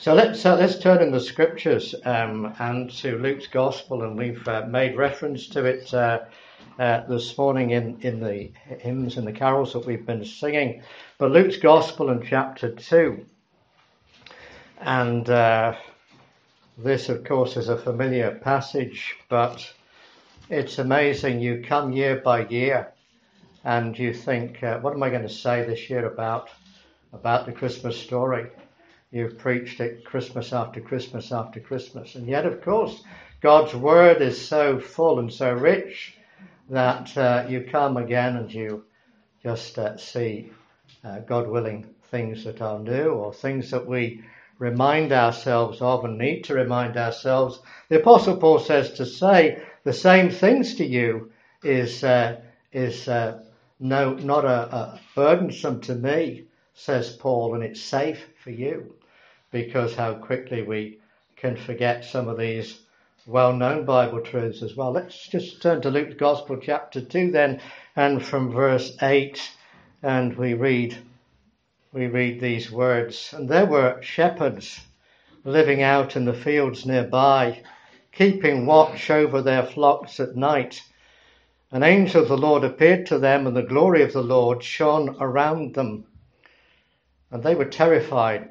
So let's uh, let's turn in the scriptures um, and to Luke's gospel, and we've uh, made reference to it uh, uh, this morning in in the hymns and the carols that we've been singing. But Luke's gospel in chapter two, and uh, this, of course, is a familiar passage, but it's amazing. You come year by year, and you think, uh, what am I going to say this year about about the Christmas story? You've preached it Christmas after Christmas after Christmas. And yet, of course, God's word is so full and so rich that uh, you come again and you just uh, see, uh, God willing, things that are new or things that we remind ourselves of and need to remind ourselves. The Apostle Paul says to say the same things to you is, uh, is uh, no, not a, a burdensome to me, says Paul, and it's safe for you because how quickly we can forget some of these well known Bible truths as well. Let's just turn to Luke's Gospel, chapter 2, then, and from verse 8, and we read. We read these words, and there were shepherds living out in the fields nearby, keeping watch over their flocks at night. An angel of the Lord appeared to them, and the glory of the Lord shone around them. And they were terrified.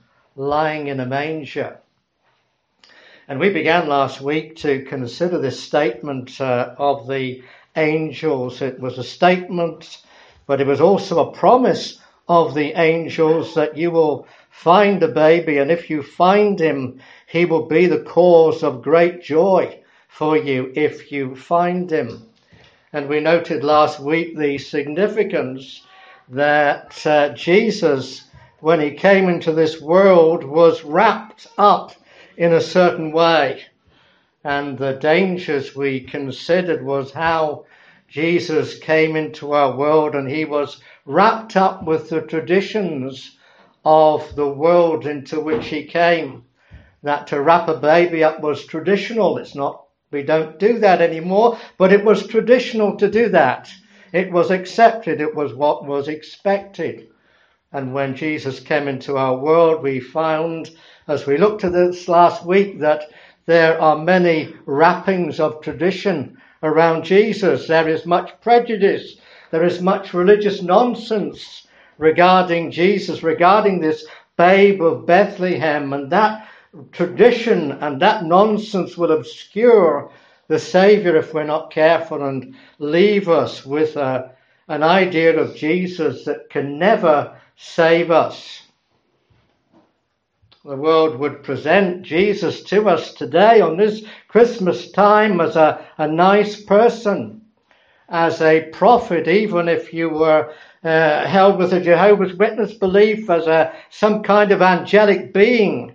lying in a manger. And we began last week to consider this statement uh, of the angels. It was a statement, but it was also a promise of the angels that you will find a baby, and if you find him, he will be the cause of great joy for you if you find him. And we noted last week the significance that uh, Jesus when he came into this world was wrapped up in a certain way. And the dangers we considered was how Jesus came into our world and he was wrapped up with the traditions of the world into which he came. That to wrap a baby up was traditional. It's not, we don't do that anymore, but it was traditional to do that. It was accepted. It was what was expected. And when Jesus came into our world, we found, as we looked at this last week, that there are many wrappings of tradition around Jesus. There is much prejudice. There is much religious nonsense regarding Jesus, regarding this babe of Bethlehem. And that tradition and that nonsense will obscure the Savior if we're not careful and leave us with a, an idea of Jesus that can never save us. The world would present Jesus to us today on this Christmas time as a, a nice person, as a prophet, even if you were uh, held with a Jehovah's Witness belief as a, some kind of angelic being,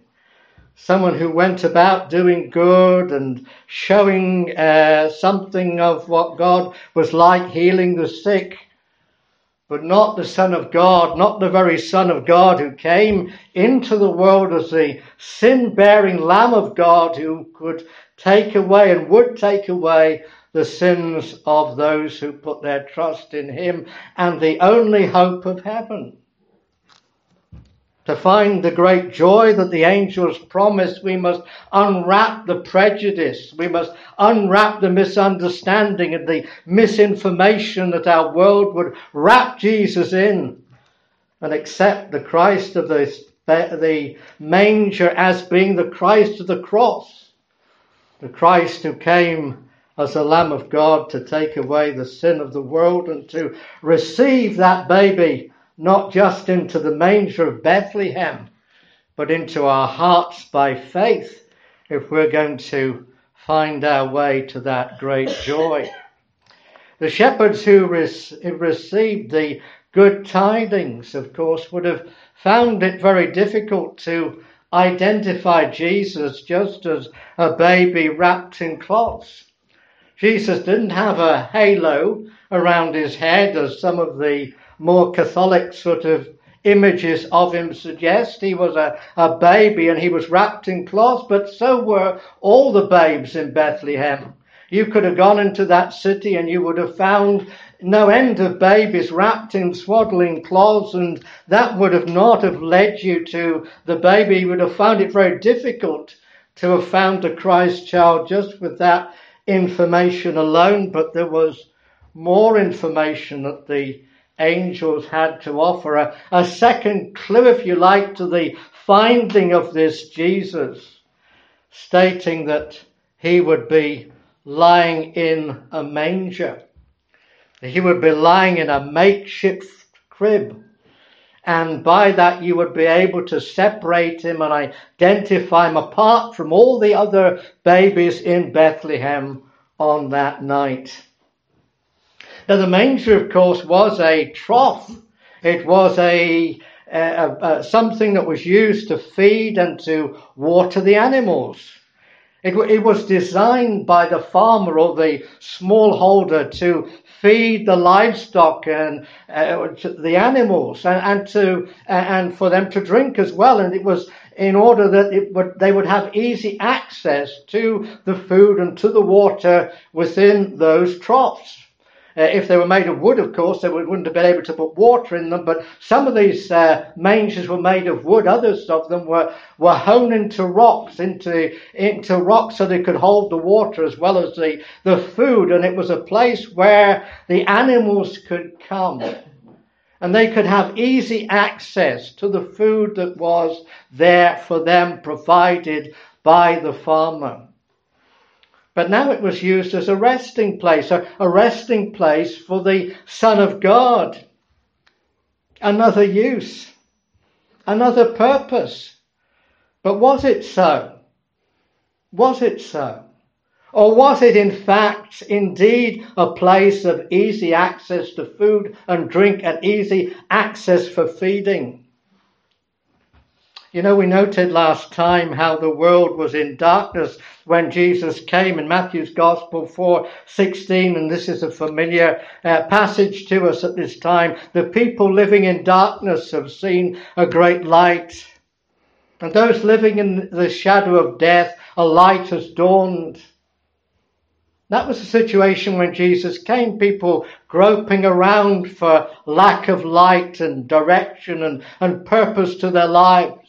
someone who went about doing good and showing uh, something of what God was like, healing the sick but not the Son of God, not the very Son of God who came into the world as the sin bearing Lamb of God who could take away and would take away the sins of those who put their trust in him and the only hope of heaven. To find the great joy that the angels promised, we must unwrap the prejudice. We must unwrap the misunderstanding and the misinformation that our world would wrap Jesus in and accept the Christ of the, the manger as being the Christ of the cross. The Christ who came as the Lamb of God to take away the sin of the world and to receive that baby not just into the manger of Bethlehem, but into our hearts by faith if we're going to find our way to that great joy. The shepherds who received the good tidings, of course, would have found it very difficult to identify Jesus just as a baby wrapped in cloths. Jesus didn't have a halo around his head as some of the more Catholic sort of images of him suggest. He was a, a baby and he was wrapped in cloth, but so were all the babes in Bethlehem. You could have gone into that city and you would have found no end of babies wrapped in swaddling cloths, and that would have not have led you to the baby. You would have found it very difficult to have found a Christ child just with that information alone, but there was more information that the angels had to offer. A, a second clue, if you like, to the finding of this Jesus, stating that he would be lying in a manger. He would be lying in a makeshift crib. And by that, you would be able to separate him and identify him apart from all the other babies in Bethlehem on that night. Now, the manger, of course, was a trough. It was a, a, a, something that was used to feed and to water the animals. It, it was designed by the farmer or the smallholder to feed the livestock and uh, the animals and, and to uh, and for them to drink as well. And it was in order that would, they would have easy access to the food and to the water within those troughs. Uh, if they were made of wood, of course, they wouldn't have been able to put water in them. But some of these uh, mangers were made of wood. Others of them were, were hewn into rocks, into, into rocks so they could hold the water as well as the, the food. And it was a place where the animals could come and they could have easy access to the food that was there for them provided by the farmer. But now it was used as a resting place, a, a resting place for the Son of God. Another use, another purpose. But was it so? Was it so? Or was it in fact indeed a place of easy access to food and drink and easy access for feeding? You know, we noted last time how the world was in darkness when Jesus came in Matthew's Gospel 4:16, and this is a familiar uh, passage to us at this time. The people living in darkness have seen a great light, and those living in the shadow of death, a light has dawned. That was the situation when Jesus came, people groping around for lack of light and direction and, and purpose to their lives.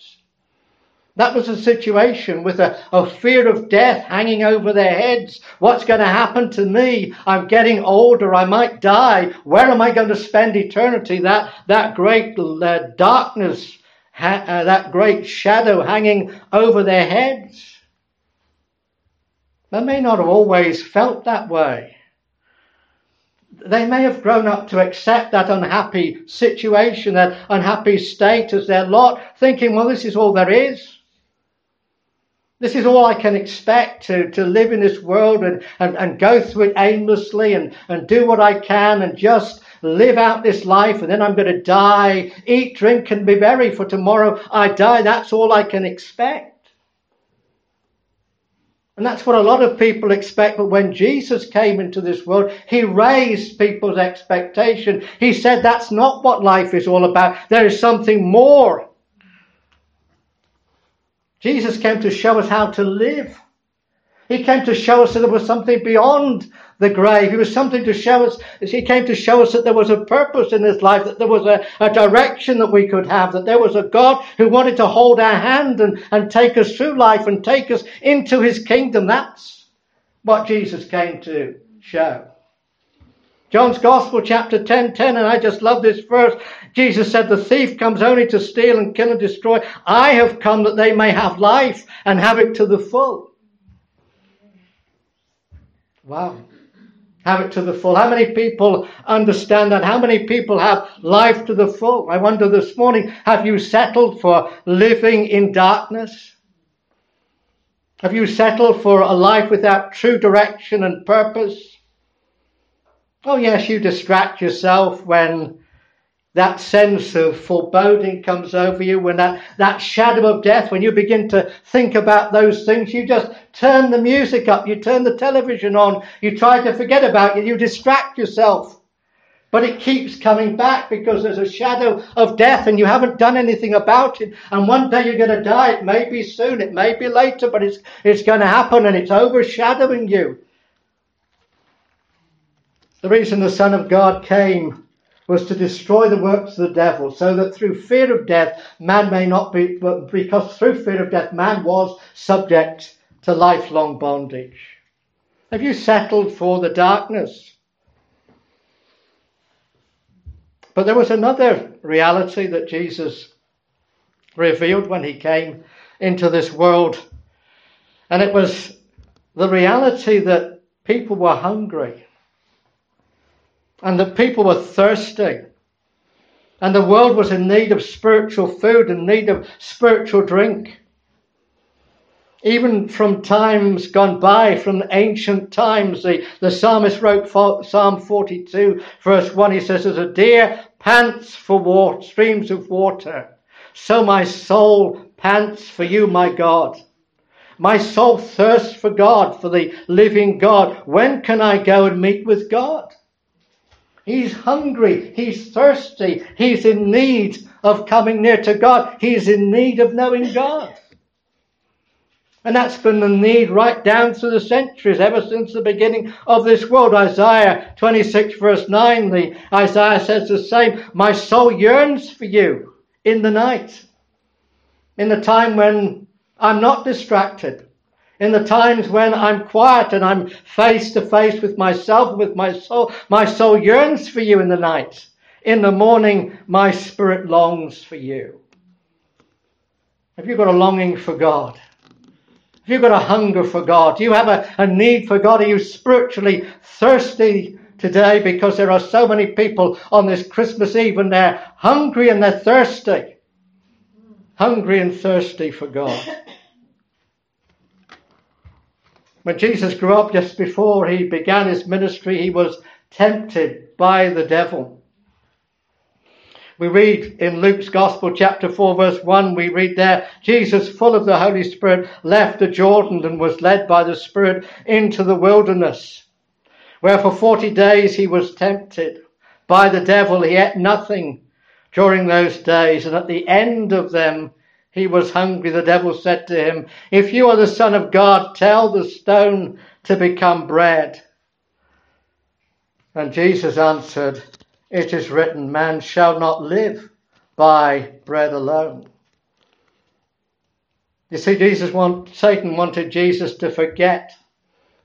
That was a situation with a, a fear of death hanging over their heads. What's going to happen to me? I'm getting older. I might die. Where am I going to spend eternity? That, that great uh, darkness, ha- uh, that great shadow hanging over their heads. They may not have always felt that way. They may have grown up to accept that unhappy situation, that unhappy state as their lot, thinking, well, this is all there is. This is all I can expect to, to live in this world and, and, and go through it aimlessly and, and do what I can and just live out this life and then I'm going to die, eat, drink and be merry for tomorrow I die. That's all I can expect. And that's what a lot of people expect. But when Jesus came into this world, he raised people's expectation. He said that's not what life is all about. There is something more. Jesus came to show us how to live. He came to show us that there was something beyond the grave. He was something to show us. He came to show us that there was a purpose in this life, that there was a, a direction that we could have, that there was a God who wanted to hold our hand and, and take us through life and take us into his kingdom. That's what Jesus came to show. John's Gospel, chapter 10, 10, and I just love this verse. Jesus said, The thief comes only to steal and kill and destroy. I have come that they may have life and have it to the full. Wow. Have it to the full. How many people understand that? How many people have life to the full? I wonder this morning, have you settled for living in darkness? Have you settled for a life without true direction and purpose? Oh, yes, you distract yourself when that sense of foreboding comes over you, when that, that shadow of death, when you begin to think about those things, you just turn the music up, you turn the television on, you try to forget about it, you distract yourself. But it keeps coming back because there's a shadow of death and you haven't done anything about it. And one day you're going to die. It may be soon, it may be later, but it's, it's going to happen and it's overshadowing you. The reason the Son of God came was to destroy the works of the devil, so that through fear of death, man may not be, but because through fear of death, man was subject to lifelong bondage. Have you settled for the darkness? But there was another reality that Jesus revealed when he came into this world, and it was the reality that people were hungry and that people were thirsty. And the world was in need of spiritual food and need of spiritual drink. Even from times gone by, from ancient times, the, the psalmist wrote Psalm 42, verse 1. He says, As a deer pants for water, streams of water, so my soul pants for you, my God. My soul thirsts for God, for the living God. When can I go and meet with God? He's hungry. He's thirsty. He's in need of coming near to God. He's in need of knowing God. And that's been the need right down through the centuries, ever since the beginning of this world. Isaiah 26 verse 9, the Isaiah says the same. My soul yearns for you in the night. In the time when I'm not distracted in the times when I'm quiet and I'm face to face with myself, with my soul, my soul yearns for you in the night. In the morning, my spirit longs for you. Have you got a longing for God? Have you got a hunger for God? Do you have a, a need for God? Are you spiritually thirsty today? Because there are so many people on this Christmas Eve and they're hungry and they're thirsty. Hungry and thirsty for God. When Jesus grew up, just before he began his ministry, he was tempted by the devil. We read in Luke's Gospel, chapter 4, verse 1, we read there, Jesus, full of the Holy Spirit, left the Jordan and was led by the Spirit into the wilderness, where for 40 days he was tempted by the devil. He ate nothing during those days, and at the end of them, he was hungry. The devil said to him, If you are the Son of God, tell the stone to become bread. And Jesus answered, It is written, Man shall not live by bread alone. You see, Jesus want, Satan wanted Jesus to forget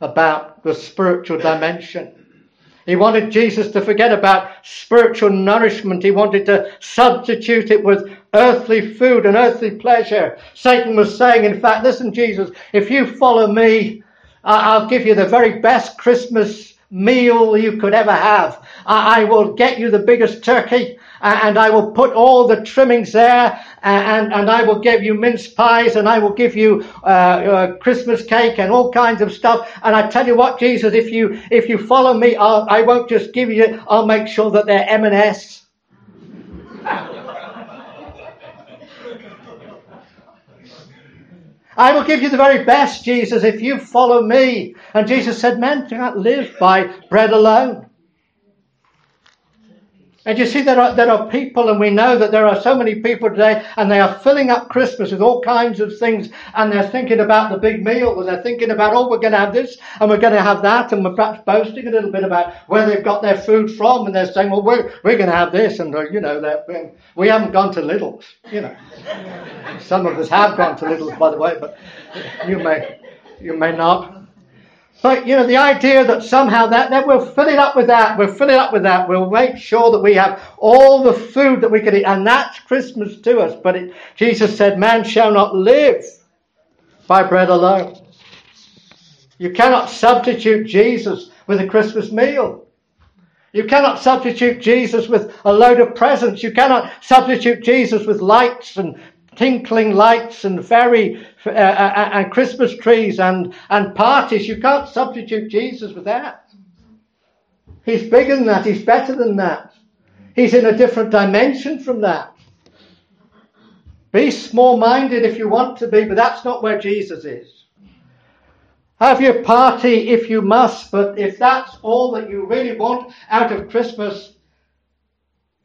about the spiritual dimension. He wanted Jesus to forget about spiritual nourishment. He wanted to substitute it with earthly food and earthly pleasure. Satan was saying, in fact, listen, Jesus, if you follow me, I'll give you the very best Christmas meal you could ever have. I will get you the biggest turkey and I will put all the trimmings there and, and I will give you mince pies and I will give you uh, uh, Christmas cake and all kinds of stuff. And I tell you what, Jesus, if you, if you follow me, I'll, I won't just give you, I'll make sure that they're M&S. I will give you the very best, Jesus, if you follow me. And Jesus said, Men cannot live by bread alone. And you see, there are, there are people, and we know that there are so many people today, and they are filling up Christmas with all kinds of things, and they're thinking about the big meal, and they're thinking about, oh, we're going to have this, and we're going to have that, and we're perhaps boasting a little bit about where they've got their food from, and they're saying, well, we're, we're going to have this, and, uh, you know, that we haven't gone to Lidl's, you know. Some of us have gone to Lidl's, by the way, but you may, you may not. But, you know, the idea that somehow that, that we'll fill it up with that, we'll fill it up with that, we'll make sure that we have all the food that we can eat, and that's Christmas to us. But it, Jesus said, man shall not live by bread alone. You cannot substitute Jesus with a Christmas meal. You cannot substitute Jesus with a load of presents. You cannot substitute Jesus with lights and tinkling lights and uh, uh, and Christmas trees and, and parties. You can't substitute Jesus with that. He's bigger than that. He's better than that. He's in a different dimension from that. Be small minded if you want to be, but that's not where Jesus is. Have your party if you must, but if that's all that you really want out of Christmas,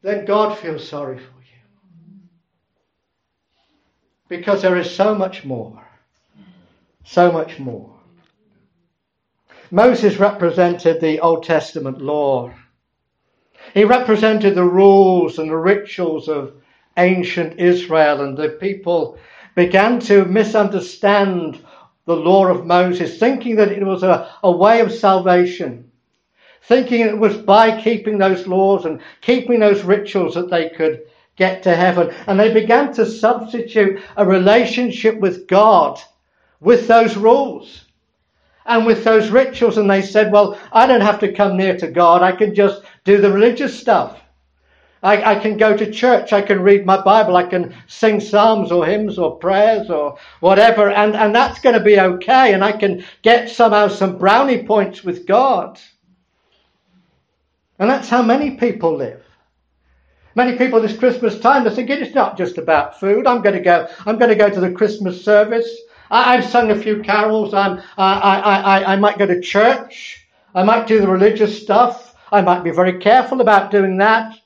then God feels sorry for you. Because there is so much more. So much more. Moses represented the Old Testament law. He represented the rules and the rituals of ancient Israel, and the people began to misunderstand the law of Moses, thinking that it was a, a way of salvation, thinking it was by keeping those laws and keeping those rituals that they could get to heaven. And they began to substitute a relationship with God with those rules and with those rituals. And they said, well, I don't have to come near to God. I can just do the religious stuff. I, I, can go to church. I can read my Bible. I can sing psalms or hymns or prayers or whatever. And, and that's going to be okay. And I can get somehow some brownie points with God. And that's how many people live. Many people this Christmas time, they think it's not just about food. I'm going to go, I'm going to go to the Christmas service. I, have sung a few carols. I'm, I, I, I, I might go to church. I might do the religious stuff. I might be very careful about doing that.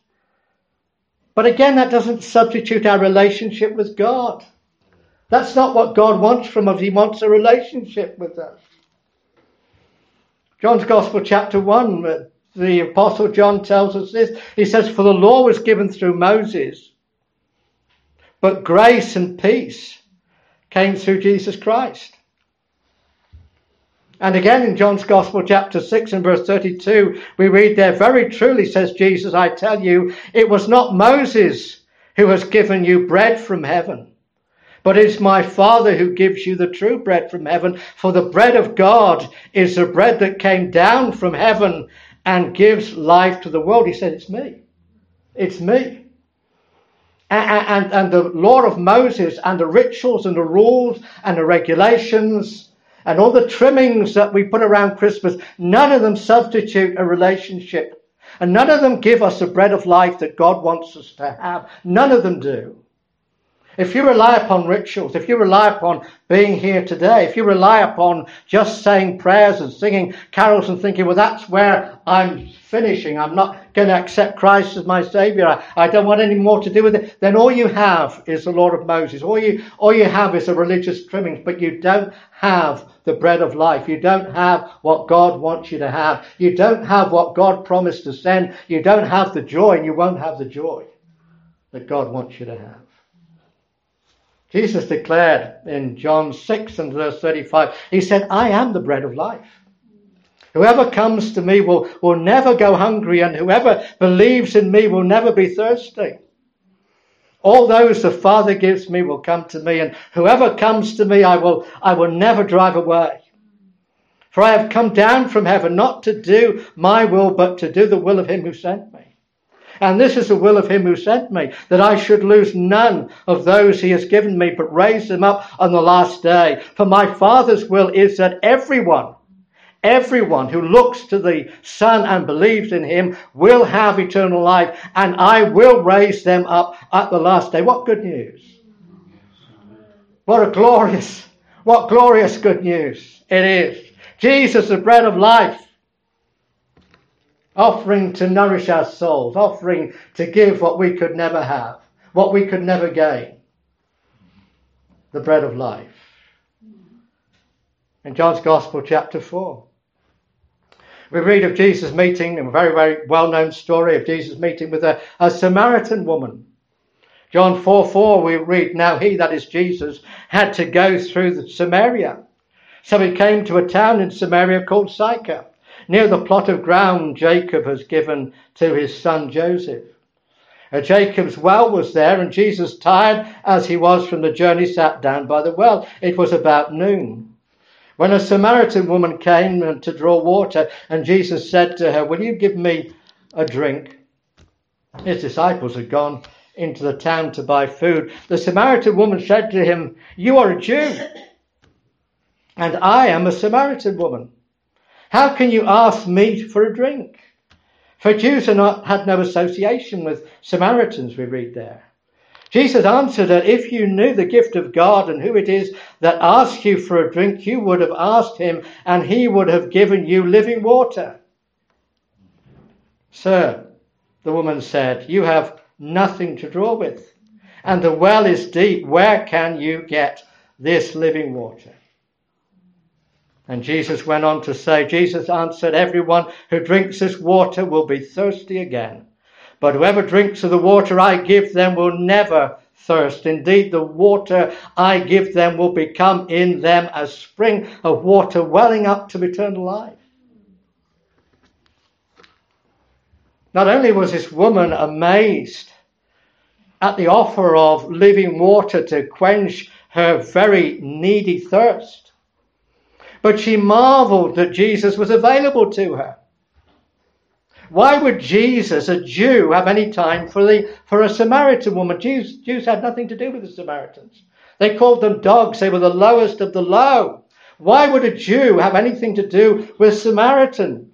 But again, that doesn't substitute our relationship with God. That's not what God wants from us. He wants a relationship with us. John's Gospel, chapter 1, uh, the Apostle John tells us this. He says, For the law was given through Moses, but grace and peace came through Jesus Christ. And again in John's Gospel, chapter 6 and verse 32, we read there, Very truly, says Jesus, I tell you, it was not Moses who has given you bread from heaven, but it's my Father who gives you the true bread from heaven. For the bread of God is the bread that came down from heaven and gives life to the world. He said, It's me. It's me and, and, and the law of Moses and the rituals and the rules and the regulations and all the trimmings that we put around Christmas, none of them substitute a relationship. And none of them give us the bread of life that God wants us to have. None of them do. If you rely upon rituals, if you rely upon being here today, if you rely upon just saying prayers and singing carols and thinking, well, that's where I'm finishing, I'm not going to accept Christ as my Savior, I, I don't want any more to do with it, then all you have is the law of Moses. All you, all you have is a religious trimmings, but you don't have the bread of life. You don't have what God wants you to have. You don't have what God promised to send. You don't have the joy, and you won't have the joy that God wants you to have. Jesus declared in John 6 and verse 35, He said, I am the bread of life. Whoever comes to me will, will never go hungry, and whoever believes in me will never be thirsty. All those the Father gives me will come to me, and whoever comes to me I will, I will never drive away. For I have come down from heaven not to do my will, but to do the will of him who sent me. And this is the will of him who sent me, that I should lose none of those he has given me, but raise them up on the last day. For my Father's will is that everyone, everyone who looks to the Son and believes in him will have eternal life, and I will raise them up at the last day. What good news! What a glorious, what glorious good news it is. Jesus, the bread of life offering to nourish our souls, offering to give what we could never have, what we could never gain the bread of life. In John's Gospel, chapter 4, we read of Jesus meeting, a very, very well known story of Jesus meeting with a, a Samaritan woman. John 4 4, we read, Now he, that is Jesus, had to go through Samaria. So he came to a town in Samaria called Sychar near the plot of ground Jacob has given to his son Joseph. Uh, Jacob's well was there, and Jesus, tired as he was from the journey, sat down by the well. It was about noon. When a Samaritan woman came to draw water, and Jesus said to her, Will you give me a drink? His disciples had gone into the town to buy food. The Samaritan woman said to him, You are a Jew, and I am a Samaritan woman. How can you ask me for a drink? For Jews not, had no association with Samaritans, we read there. Jesus answered that if you knew the gift of God and who it is that asks you for a drink, you would have asked him and he would have given you living water. Sir, the woman said, you have nothing to draw with, and the well is deep. Where can you get this living water? And Jesus went on to say, Jesus answered, Everyone who drinks this water will be thirsty again. But whoever drinks of the water I give them will never thirst. Indeed, the water I give them will become in them a spring of water welling up to eternal life. Not only was this woman amazed at the offer of living water to quench her very needy thirst, but she marveled that Jesus was available to her. Why would Jesus, a Jew, have any time for, the, for a Samaritan woman? Jews, Jews had nothing to do with the Samaritans. They called them dogs. They were the lowest of the low. Why would a Jew have anything to do with Samaritans?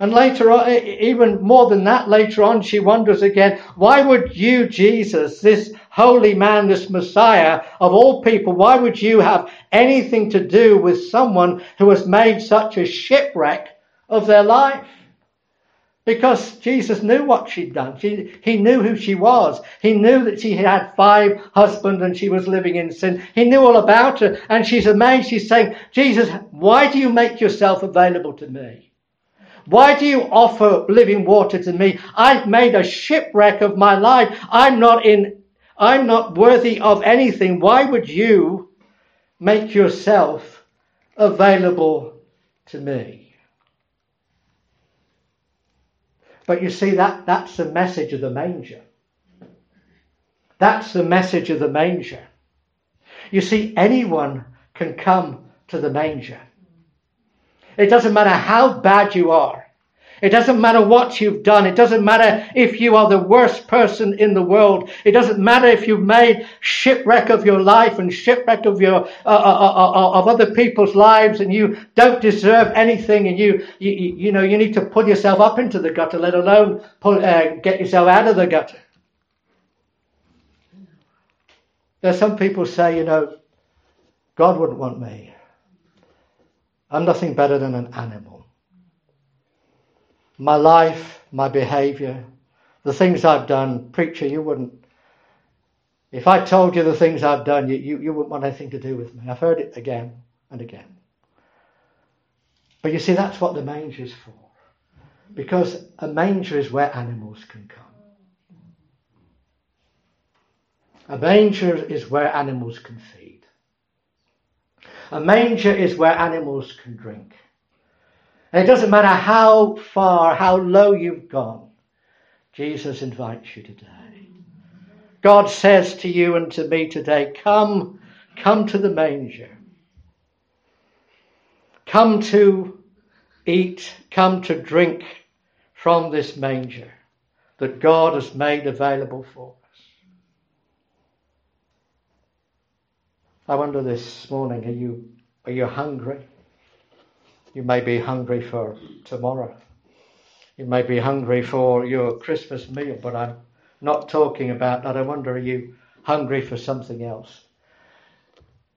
And later on, even more than that, later on, she wonders again, why would you, Jesus, this holy man, this Messiah of all people, why would you have anything to do with someone who has made such a shipwreck of their life. Because Jesus knew what she'd done. She, he knew who she was. He knew that she had five husbands and she was living in sin. He knew all about her. And she's amazed. She's saying, Jesus, why do you make yourself available to me? Why do you offer living water to me? I've made a shipwreck of my life. I'm not in, I'm not worthy of anything. Why would you make yourself available to me? But you see, that, that's the message of the manger. That's the message of the manger. You see, anyone can come to the manger. It doesn't matter how bad you are. It doesn't matter what you've done. It doesn't matter if you are the worst person in the world. It doesn't matter if you've made shipwreck of your life and shipwreck of your uh, uh, uh, uh, of other people's lives, and you don't deserve anything, and you you, you know you need to pull yourself up into the gutter, let alone pull, uh, get yourself out of the gutter. There's some people say, you know, God wouldn't want me. I'm nothing better than an animal my life, my behavior, the things I've done, preacher, you wouldn't. If I told you the things I've done, you, you, you wouldn't want anything to do with me. I've heard it again and again. But you see, that's what the manger is for. Because a manger is where animals can come. A manger is where animals can feed. A manger is where animals can drink. And it doesn't matter how far, how low you've gone, Jesus invites you today. God says to you and to me today, come, come to the manger. Come to eat, come to drink from this manger that God has made available for us. I wonder this morning, are you, are you hungry? You may be hungry for tomorrow. You may be hungry for your Christmas meal, but I'm not talking about that. I wonder, are you hungry for something else?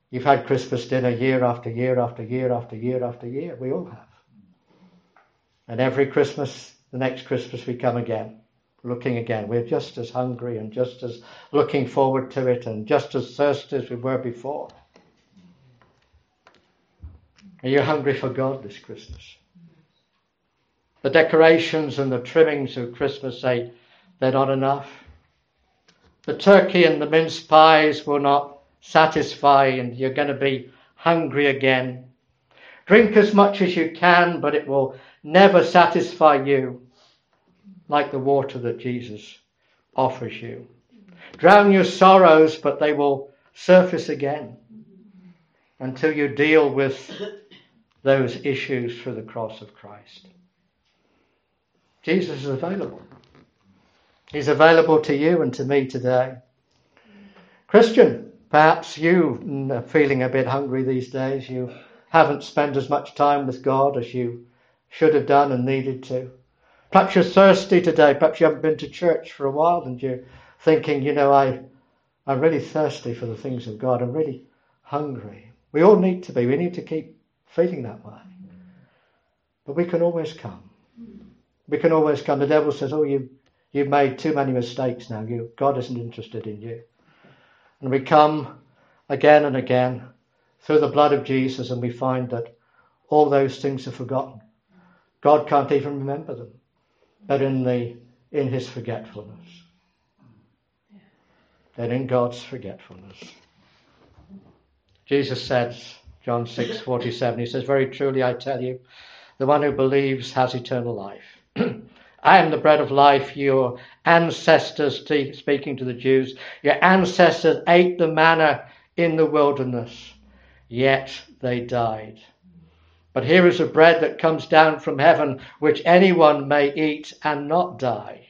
You've had Christmas dinner year after year after year after year after year. We all have. And every Christmas, the next Christmas, we come again, looking again. We're just as hungry and just as looking forward to it and just as thirsty as we were before. Are you hungry for God this Christmas? The decorations and the trimmings of Christmas say they're not enough. The turkey and the mince pies will not satisfy, and you're going to be hungry again. Drink as much as you can, but it will never satisfy you like the water that Jesus offers you. Drown your sorrows, but they will surface again until you deal with those issues through the cross of Christ. Jesus is available. He's available to you and to me today. Christian, perhaps you are feeling a bit hungry these days. You haven't spent as much time with God as you should have done and needed to. Perhaps you're thirsty today. Perhaps you haven't been to church for a while and you're thinking, you know, I, I'm really thirsty for the things of God. I'm really hungry. We all need to be. We need to keep feeling that way. But we can always come. We can always come. The devil says, oh, you, you've made too many mistakes now. You, God isn't interested in you. And we come again and again through the blood of Jesus and we find that all those things are forgotten. God can't even remember them. But in the in his forgetfulness. And in God's forgetfulness. Jesus says, John 6 47, he says, Very truly I tell you, the one who believes has eternal life. I am the bread of life. Your ancestors, speaking to the Jews, your ancestors ate the manna in the wilderness, yet they died. But here is a bread that comes down from heaven, which anyone may eat and not die.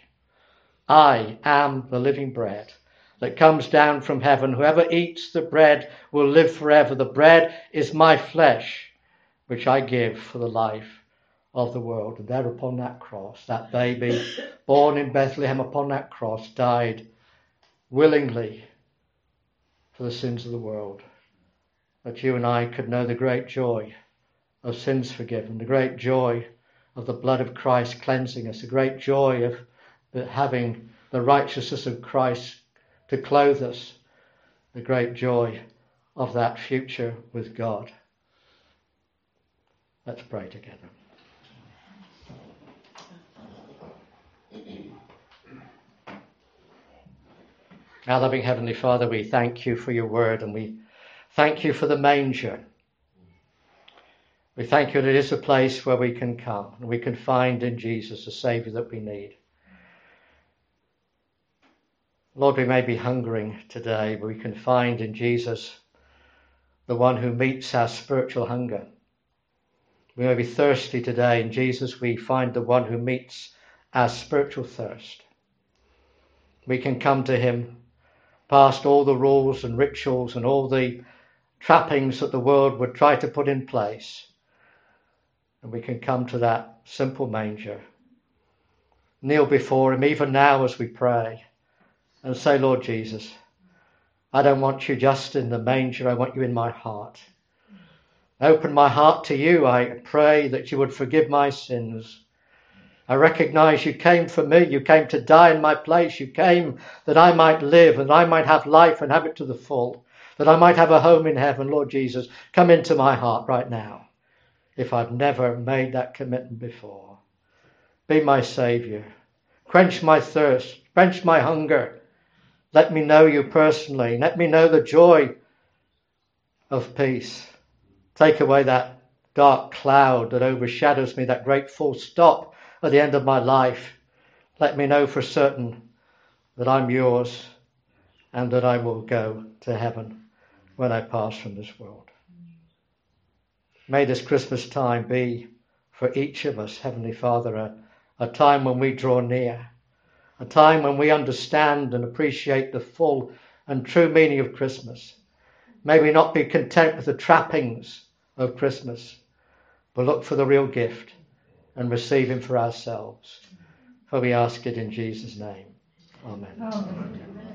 I am the living bread that comes down from heaven. Whoever eats the bread will live forever. The bread is my flesh, which I give for the life of the world. And there upon that cross, that baby born in Bethlehem upon that cross died willingly for the sins of the world. That you and I could know the great joy of sins forgiven, the great joy of the blood of Christ cleansing us, the great joy of having the righteousness of Christ to clothe us, the great joy of that future with God. Let's pray together. Our loving Heavenly Father, we thank you for your word and we thank you for the manger. We thank you that it is a place where we can come and we can find in Jesus the Saviour that we need. Lord, we may be hungering today, but we can find in Jesus the one who meets our spiritual hunger. We may be thirsty today. In Jesus, we find the one who meets our spiritual thirst. We can come to him past all the rules and rituals and all the trappings that the world would try to put in place. And we can come to that simple manger, kneel before him even now as we pray, and say, Lord Jesus, I don't want you just in the manger, I want you in my heart. open my heart to you. I pray that you would forgive my sins I recognize you came for me. You came to die in my place. You came that I might live and I might have life and have it to the full, that I might have a home in heaven. Lord Jesus, come into my heart right now if I've never made that commitment before. Be my Saviour. Quench my thirst. Quench my hunger. Let me know you personally. Let me know the joy of peace. Take away that dark cloud that overshadows me, that great full stop at the end of my life, let me know for certain that I'm yours and that I will go to heaven when I pass from this world. May this Christmas time be for each of us, Heavenly Father, a, a time when we draw near, a time when we understand and appreciate the full and true meaning of Christmas. May we not be content with the trappings of Christmas, but look for the real gift and receive him for ourselves. For we ask it in Jesus' name. Amen. Amen.